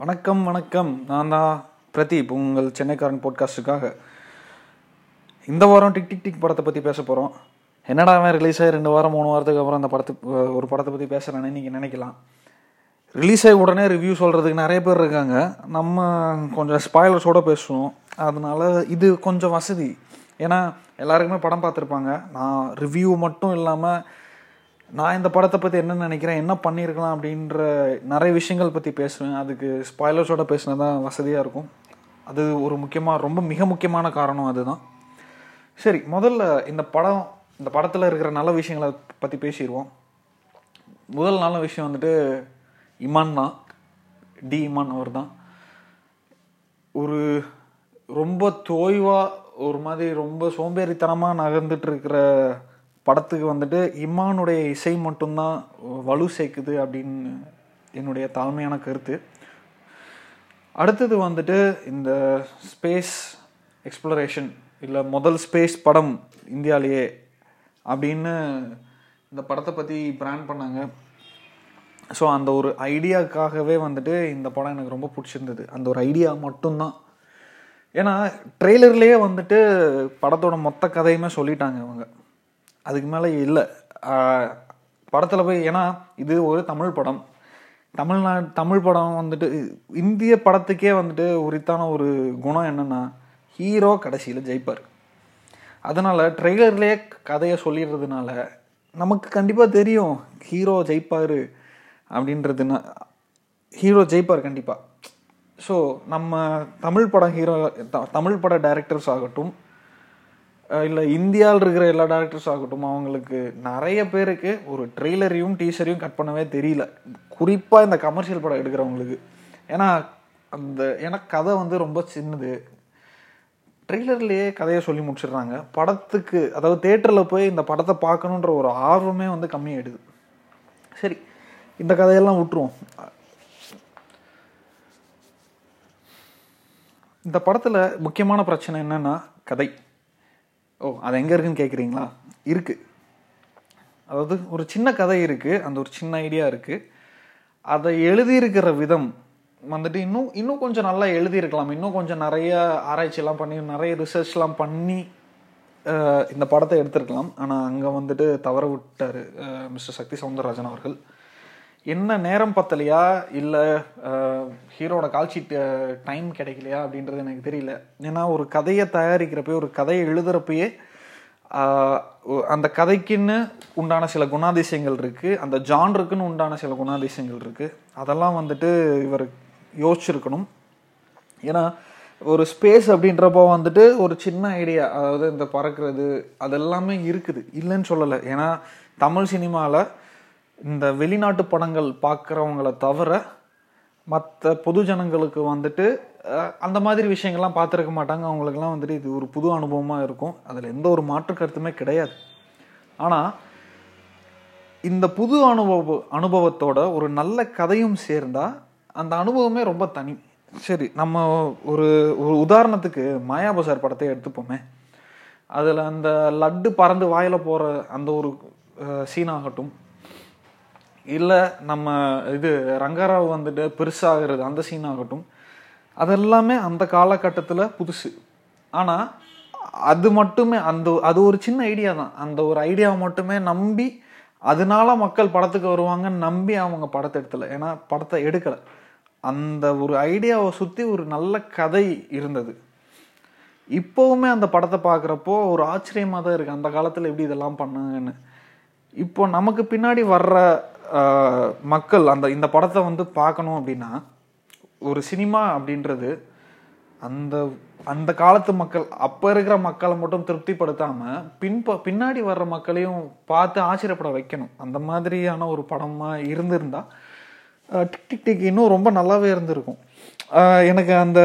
வணக்கம் வணக்கம். நான் தான் பிரதீப் உங்கள் சென்னைக்காரன் போட்காஸ்ட்டுக்காக இந்த வாரம் டிக் டிக் டிக் படத்தை பற்றி பேச போகிறோம் என்னடா அவன் ரிலீஸ் ஆகி ரெண்டு வாரம் மூணு வாரத்துக்கு அப்புறம் அந்த படத்து ஒரு படத்தை பற்றி பேசுகிறேன்னு நீங்கள் நினைக்கலாம். ரிலீஸ் ஆகி உடனே ரிவ்யூ சொல்கிறதுக்கு நிறைய பேர் இருக்காங்க. நம்ம கொஞ்சம் ஸ்பாய்லர்ஸோடு பேசுவோம். அதனால இது கொஞ்சம் வசதி. ஏன்னா எல்லாருக்குமே படம் பார்த்துருப்பாங்க. நான் ரிவ்யூ மட்டும் இல்லாமல் நான் இந்த படத்தை பற்றி என்ன நினைக்கிறேன் என்ன பண்ணியிருக்கலாம் அப்படின்ற நிறைய விஷயங்கள் பற்றி பேசுவேன். அதுக்கு ஸ்பாய்லர்ஸோட பேசினா தான் வசதியாக இருக்கும். அது ஒரு முக்கியமாக ரொம்ப மிக முக்கியமான காரணம் அதுதான். சரி முதல்ல இந்த படம் இந்த படத்தில் இருக்கிற நல்ல விஷயங்களை பற்றி பேசிடுவோம். முதல் நல்ல விஷயம் வந்துட்டு இமான் தான். டி இமான் அவர் தான். ஒரு ரொம்ப தோய்வாக ஒரு மாதிரி ரொம்ப சோம்பேறித்தனமாக நகர்ந்துட்டு இருக்கிற படத்துக்கு வந்துட்டு இம்மானுடைய இசை மட்டும்தான் வலு சேர்க்குது அப்படின்னு என்னுடைய தாழ்மையான கருத்து. அடுத்தது வந்துட்டு இந்த ஸ்பேஸ் எக்ஸ்ப்ளரேஷன் இல்லை முதல் ஸ்பேஸ் படம் இந்தியாலேயே அப்படின்னு இந்த படத்தை பற்றி பிராண்ட் பண்ணாங்க. ஸோ அந்த ஒரு ஐடியாக்காகவே வந்துட்டு இந்த படம் எனக்கு ரொம்ப பிடிச்சிருந்தது. அந்த ஒரு ஐடியா மட்டும்தான். ஏன்னா ட்ரெய்லர்லேயே வந்துட்டு படத்தோட மொத்த கதையுமே சொல்லிட்டாங்க அவங்க அதுக்கு மேலே இல்லை. படத்தில் போய் ஏன்னா இது ஒரு தமிழ் படம். தமிழ்நாடு தமிழ் படம் வந்துட்டு இந்திய படத்துக்கே வந்துட்டு உரித்தான ஒரு குணம் என்னென்னா ஹீரோ கடைசியில் ஜெயிப்பார். அதனால் ட்ரெய்லர்லேயே கதையை சொல்லிடுறதுனால நமக்கு கண்டிப்பாக தெரியும் ஹீரோ ஜெயிப்பார் அப்படின்றதுனா ஹீரோ ஜெயிப்பார் கண்டிப்பாக ஸோ நம்ம தமிழ் படம் ஹீரோ தமிழ் பட டைரக்டர்ஸ் ஆகட்டும் இல்லை இந்தியாவில் இருக்கிற எல்லா டேரக்டர்ஸ் ஆகட்டும் அவங்களுக்கு நிறைய பேருக்கு ஒரு ட்ரெய்லரையும் டீசரையும் கட் பண்ணவே தெரியல. குறிப்பாக இந்த கமர்ஷியல் படம் எடுக்கிறவங்களுக்கு. ஏன்னா அந்த ஏன்னா கதை வந்து ரொம்ப சின்னது. ட்ரெய்லர்லேயே கதையை சொல்லி முடிச்சிடுறாங்க. படத்துக்கு அதாவது தேட்டரில் போய் இந்த படத்தை பார்க்கணுன்ற ஒரு ஆர்வமே வந்து கம்மியாயிடுது. சரி இந்த கதையெல்லாம் விட்டுருவோம். இந்த படத்தில் முக்கியமான பிரச்சனை என்னென்னா கதை. ஓ அது எங்கே இருக்குன்னு கேட்குறீங்களா இருக்குது அதாவது ஒரு சின்ன கதை இருக்குது அந்த ஒரு சின்ன ஐடியா இருக்குது அதை எழுதியிருக்கிற விதம் வந்துட்டு இன்னும் இன்னும் கொஞ்சம் நல்லா எழுதியிருக்கலாம். இன்னும் கொஞ்சம் நிறைய ஆராய்ச்சியெல்லாம் பண்ணி நிறைய ரிசர்ச்லாம் பண்ணி இந்த படத்தை எடுத்திருக்கலாம். ஆனால் அங்கே வந்துட்டு தவற விட்டார் மிஸ்டர் சக்தி சவுந்தரராஜன் அவர்கள். என்ன நேரம் பத்தலையா? இல்லை ஹீரோட கால்ஷீட் டைம் கிடைக்கலையா அப்படின்றது எனக்கு தெரியல. ஏன்னா ஒரு கதையை தயாரிக்கிறப்பயே ஒரு கதையை எழுதுறப்பயே அந்த கதைக்குன்னு உண்டான சில குணாதிசயங்கள் இருக்குது அந்த ஜான்ருக்குன்னு உண்டான சில குணாதிசயங்கள் இருக்குது அதெல்லாம் வந்துட்டு இவர் யோசிச்சிருக்கணும். ஏன்னா ஒரு ஸ்பேஸ் அப்படின்றப்போ வந்துட்டு ஒரு சின்ன ஐடியா அதாவது இந்த பறக்கிறது அதெல்லாமே இருக்குது. இல்லைன்னு சொல்லலை. ஏன்னா தமிழ் சினிமாவில் இந்த வெளிநாட்டு படங்கள் பார்க்குறவங்கள தவிர மற்ற பொது ஜனங்களுக்கு வந்துட்டு அந்த மாதிரி விஷயங்கள்லாம் பார்த்துருக்க மாட்டாங்க. அவங்களுக்குலாம் வந்துட்டு இது ஒரு புது அனுபவமாக இருக்கும். அதில் எந்த ஒரு மாற்று கருத்துமே கிடையாது. ஆனால் இந்த புது அனுபவ அனுபவத்தோட ஒரு நல்ல கதையும் சேர்ந்தால் அந்த அனுபவமே ரொம்ப தனி. சரி நம்ம ஒரு ஒரு உதாரணத்துக்கு மாயாபசார் படத்தை எடுத்துப்போமே. அதில் அந்த லட்டு பறந்து வாயில் போகிற அந்த ஒரு சீனாகட்டும் இல்லை நம்ம இது ரங்கராவ் வந்துட்டு பெருசாகிறது அந்த சீன் ஆகட்டும். அதெல்லாமே அந்த காலகட்டத்தில் புதுசு. ஆனால் அது மட்டுமே அந்த அது ஒரு சின்ன ஐடியா தான். அந்த ஒரு ஐடியாவை மட்டுமே நம்பி அதனால மக்கள் படத்துக்கு வருவாங்கன்னு நம்பி அவங்க படத்தை எடுத்தலை. ஏன்னா படத்தை எடுக்கலை. அந்த ஒரு ஐடியாவை சுற்றி ஒரு நல்ல கதை இருந்தது. இப்போவுமே அந்த படத்தை பார்க்குறப்போ ஒரு ஆச்சரியமாக தான் இருக்குது அந்த காலத்தில் எப்படி இதெல்லாம் பண்ணாங்கன்னு. இப்போ நமக்கு பின்னாடி வர்ற மக்கள் அந்த இந்த படத்தை வந்து பார்க்கணும் அப்படின்னா ஒரு சினிமா அப்படின்றது அந்த அந்த காலத்து மக்கள் அப்போ இருக்கிற மக்களை மட்டும் திருப்திப்படுத்தாமல் பின்ப பின்னாடி வர்ற மக்களையும் பார்த்து ஆச்சரியப்பட வைக்கணும். அந்த மாதிரியான ஒரு படமாக இருந்திருந்தா டிக் டிக் டிக் இன்னும் ரொம்ப நல்லாவே இருந்திருக்கும். எனக்கு அந்த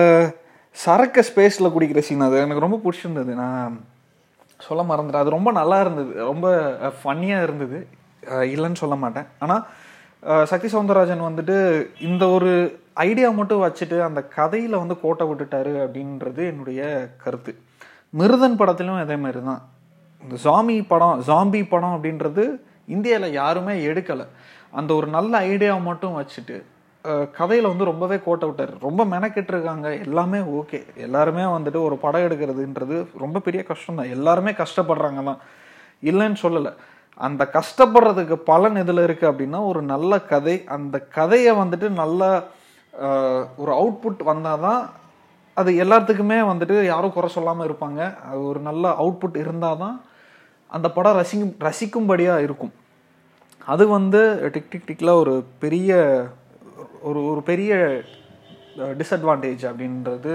சரக்கு ஸ்பேஸில் குடிக்கிற சீன் அது எனக்கு ரொம்ப பிடிச்சிருந்தது. நான் சொல்ல மறந்துட்டேன். அது ரொம்ப நல்லா இருந்தது. ரொம்ப ஃபன்னியாக இருந்தது. இல்லைன்னு சொல்ல மாட்டேன். ஆனால் சக்தி சவுந்தரராஜன் வந்துட்டு இந்த ஒரு ஐடியா மட்டும் வச்சுட்டு அந்த கதையில் வந்து கோட்டை விட்டுட்டாரு அப்படின்றது என்னுடைய கருத்து. மிருதன் படத்திலும் அதே மாதிரி தான் இந்த ஜாமி படம் ஜாம்பி படம் அப்படின்றது இந்தியாவில் யாருமே எடுக்கலை. அந்த ஒரு நல்ல ஐடியாவை மட்டும் வச்சுட்டு கதையில் வந்து ரொம்பவே கோட்டை விட்டார். ரொம்ப மெனக்கெட்டு இருக்காங்க எல்லாமே ஓகே எல்லாருமே வந்துட்டு ஒரு படம் எடுக்கிறதுன்றது ரொம்ப பெரிய கஷ்டம் தான் எல்லாருமே கஷ்டப்படுறாங்க தான் இல்லைன்னு சொல்லலை. அந்த கஷ்டப்படுறதுக்கு பலன் எதில் இருக்குது அப்படின்னா ஒரு நல்ல கதை அந்த கதையை வந்துட்டு நல்ல ஒரு அவுட்புட் வந்தால் தான் அது எல்லாத்துக்குமே வந்துட்டு யாரும் குறை சொல்லாமல் இருப்பாங்க. அது ஒரு நல்ல அவுட்புட் இருந்தால் தான் அந்த படம் ரசிக்கும் ரசிக்கும்படியாக இருக்கும். அது வந்து டிக் டிக் டிக்கில் ஒரு பெரிய ஒரு ஒரு பெரிய டிஸ்அட்வான்டேஜ் அப்படின்றது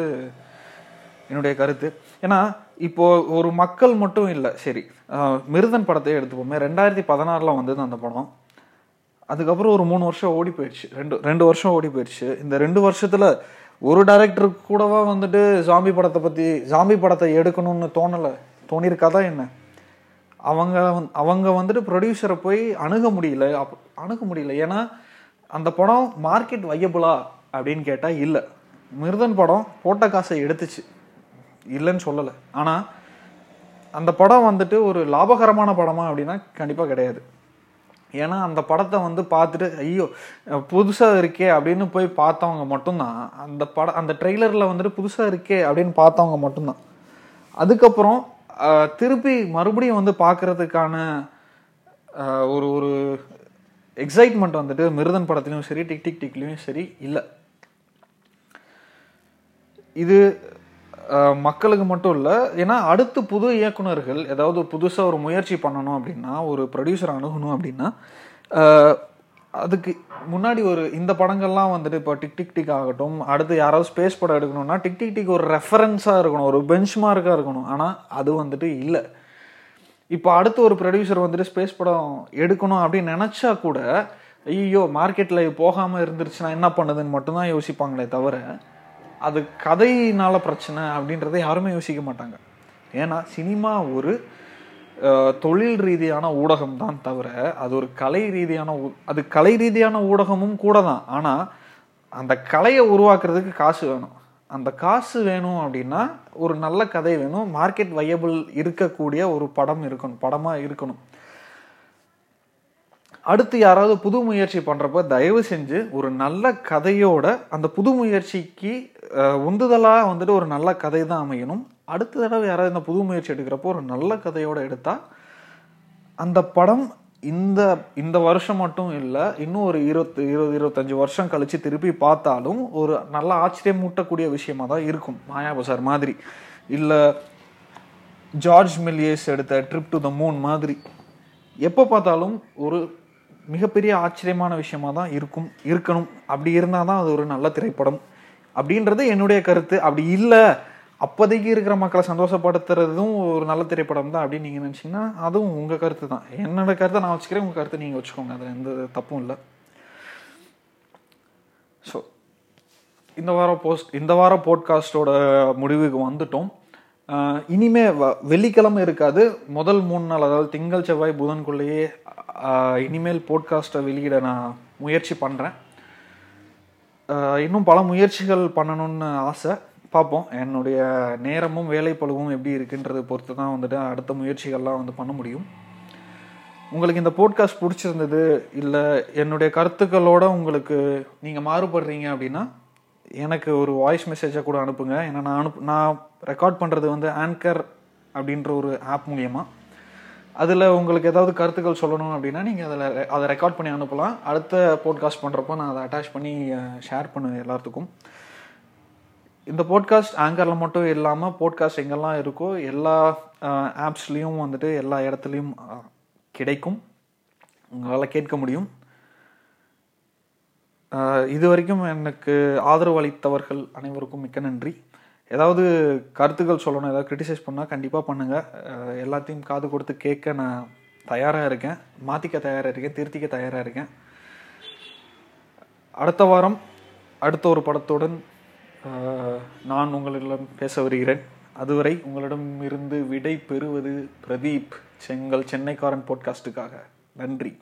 என்னுடைய கருத்து. ஏன்னா இப்போ ஒரு மக்கள் மட்டும் இல்லை சரி மிருதன் படத்தையே எடுத்துப்போமே. ரெண்டாயிரத்தி பதினாறில் வந்தது அந்த படம். அதுக்கப்புறம் ஒரு மூணு வருஷம் ஓடி போயிடுச்சு. ரெண்டு ரெண்டு வருஷம் ஓடி போயிடுச்சு. இந்த ரெண்டு வருஷத்தில் ஒரு டைரக்டர் கூடவா வந்துட்டு ஜாம்பி படத்தை பற்றி ஜாம்பி படத்தை எடுக்கணும்னு தோணலை. தோணியிருக்காதா என்ன? அவங்க அவங்க வந்துட்டு ப்ரொடியூசரை போய் அணுக முடியல. அப்- அணுக முடியல. ஏன்னா அந்த படம் மார்க்கெட் வையபிளா அப்படின்னு கேட்டால் இல்லை. மிருதன் படம் போட்ட காசை எடுத்துச்சு. இல்லைன்னு சொல்லலை. ஆனால் அந்த படம் வந்துட்டு ஒரு லாபகரமான படமா அப்படின்னா கண்டிப்பாக கிடையாது. ஏன்னா அந்த படத்தை வந்து பார்த்துட்டு ஐயோ புதுசாக இருக்கே அப்படின்னு போய் பார்த்தவங்க மட்டும்தான். அந்த படம் அந்த ட்ரெய்லரில் வந்துட்டு புதுசாக இருக்கே அப்படின்னு பார்த்தவங்க மட்டும்தான். அதுக்கப்புறம் திருப்பி மறுபடியும் வந்து பார்க்குறதுக்கான ஒரு ஒரு எக்ஸைட்மெண்ட் வந்துட்டு மிருதன் படத்துலையும் சரி டிக் டிக் டிக்லேயும் சரி இல்லை. இது மக்களுக்கு மட்டும் இல்லை ஏன்னா அடுத்து புது இயக்குனர்கள் ஏதாவது புதுசாக ஒரு முயற்சி பண்ணணும் அப்படின்னா ஒரு ப்ரொடியூசர் அணுகணும் அப்படின்னா அதுக்கு முன்னாடி ஒரு இந்த படங்கள்லாம் வந்துட்டு இப்போ டிக் டிக் டிக் ஆகட்டும் அடுத்து யாராவது ஸ்பேஸ் படம் எடுக்கணும்னா டிக் டிக் டிக் ஒரு ரெஃபரன்ஸாக இருக்கணும் ஒரு பெஞ்ச் மார்க்காக இருக்கணும். ஆனால் அது வந்துட்டு இல்லை. இப்போ அடுத்து ஒரு ப்ரொடியூசர் வந்துட்டு ஸ்பேஸ் படம் எடுக்கணும் அப்படின்னு நினச்சா கூட ஐயோ மார்க்கெட்டில் போகாமல் இருந்துருச்சுன்னா என்ன பண்ணுதுன்னு மட்டும்தான் யோசிப்பாங்களே தவிர அது கதையினால பிரச்சனை அப்படின்றத யாருமே யோசிக்க மாட்டாங்க. ஏன்னா சினிமா ஒரு தொழில் ரீதியான ஊடகம் தான் தவிர அது ஒரு கலை ரீதியான ஊ- அது கலை ரீதியான ஊடகமும் கூட தான். ஆனால் அந்த கலையை உருவாக்குறதுக்கு காசு வேணும். அந்த காசு வேணும் அப்படின்னா ஒரு நல்ல கதை வேணும். மார்க்கெட் வையபிள் இருக்கக்கூடிய ஒரு படம் இருக்கணும். படமாக இருக்கணும். அடுத்து யாராவது புது முயற்சி பண்ணுறப்ப தயவு செஞ்சு ஒரு நல்ல கதையோட அந்த புது முயற்சிக்கு உந்துதலாக வந்துட்டு ஒரு நல்ல கதை தான் அமையணும். அடுத்த தடவை யாராவது இந்த புது முயற்சி எடுக்கிறப்போ ஒரு நல்ல கதையோடு எடுத்தால் அந்த படம் இந்த இந்த வருஷம் மட்டும் இல்லை இன்னும் ஒரு இருபத்து இருபது இருபத்தஞ்சு வருஷம் கழித்து திருப்பி பார்த்தாலும் ஒரு நல்ல ஆச்சரியம் மூட்டக்கூடிய விஷயமா தான் இருக்கும் மாயாபசார் மாதிரி. இல்லை ஜார்ஜ் மில்லியஸ் எடுத்த ட்ரிப் டு த மூன் மாதிரி. எப்போ பார்த்தாலும் ஒரு மிகப்பெரிய ஆச்சரியமான விஷயமா தான் இருக்கும் இருக்கணும். அப்படி இருந்தால் தான் அது ஒரு நல்ல திரைப்படம். அப்படின்றது என்னுடைய கருத்து. அப்படி இல்லை அப்போதைக்கு இருக்கிற மக்களை சந்தோஷப்படுத்துறதும் ஒரு நல்ல திரைப்படம் தான் அப்படின்னு நீங்கள் நினச்சிங்கன்னா அதுவும் உங்கள் கருத்து தான். என்னோட கருத்தை நான் வச்சுக்கிறேன். உங்கள் கருத்தை நீங்கள் வச்சுக்கோங்க. அதில் எந்த தப்பும் இல்லை. ஸோ இந்த வாரம் போஸ்ட் இந்த வாரம் போட்காஸ்டோட முடிவுக்கு வந்துட்டோம். இனிமே வ- வெள்ளிக்கிழமை இருக்காது. முதல் மூணு நாள் அதாவது திங்கள் செவ்வாய் புதன்குள்ளேயே இனிமேல் போட்காஸ்ட்டை வெளியிட நான் முயற்சி பண்ணுறேன் இன்னும் பல முயற்சிகள் பண்ணணும்னு ஆசை. பார்ப்போம். என்னுடைய நேரமும் வேலைப்பளுவும் எப்படி இருக்குன்றதை பொறுத்து தான் வந்துட்டு அடுத்த முயற்சிகள்லாம் வந்து பண்ண முடியும். உங்களுக்கு இந்த போட்காஸ்ட் பிடிச்சிருந்தது இல்லை என்னுடைய கருத்துக்களோட உங்களுக்கு நீங்கள் மாறுபடுறீங்க அப்படின்னா எனக்கு ஒரு வாய்ஸ் மெசேஜை கூட அனுப்புங்க. ஏன்னா நான் அனுப்பு நான் ரெக்கார்ட் பண்ணுறது வந்து ஆங்கர் அப்படின்ற ஒரு ஆப் மூலியமாக அதில் உங்களுக்கு ஏதாவது கருத்துக்கள் சொல்லணும் அப்படின்னா நீங்கள் அதில் அதை ரெக்கார்ட் பண்ணி அனுப்பலாம். அடுத்த போட்காஸ்ட் பண்ணுறப்போ நான் அதை அட்டாச் பண்ணி ஷேர் பண்ணுவேன் எல்லாத்துக்கும் இந்த போட்காஸ்ட் ஆங்கரில் மட்டும் இல்லாமல் போட்காஸ்ட் எங்கெல்லாம் இருக்கோ எல்லா ஆப்ஸ்லேயும் வந்துட்டு எல்லா இடத்துலையும் கிடைக்கும். உங்களால் கேட்க முடியும். இது வரைக்கும் எனக்கு ஆதரவு அளித்தவர்கள் அனைவருக்கும் மிக்க நன்றி. ஏதாவது கருத்துக்கள் சொல்லணும் ஏதாவது கிரிட்டிசைஸ் பண்ணால் கண்டிப்பாக பண்ணுங்கள் எல்லாத்தையும் காது கொடுத்து கேட்க நான் தயாராக இருக்கேன். மாற்றிக்க தயாராக இருக்கேன் திருத்திக்க தயாராக இருக்கேன். அடுத்த வாரம் அடுத்த ஒரு படத்துடன் நான் உங்களிடம் பேச வருகிறேன். அதுவரை உங்களிடம் இருந்து விடை பெறுவது பிரதீப் செங்கல் சென்னைக்காரன் போட்காஸ்ட்டுக்காக நன்றி.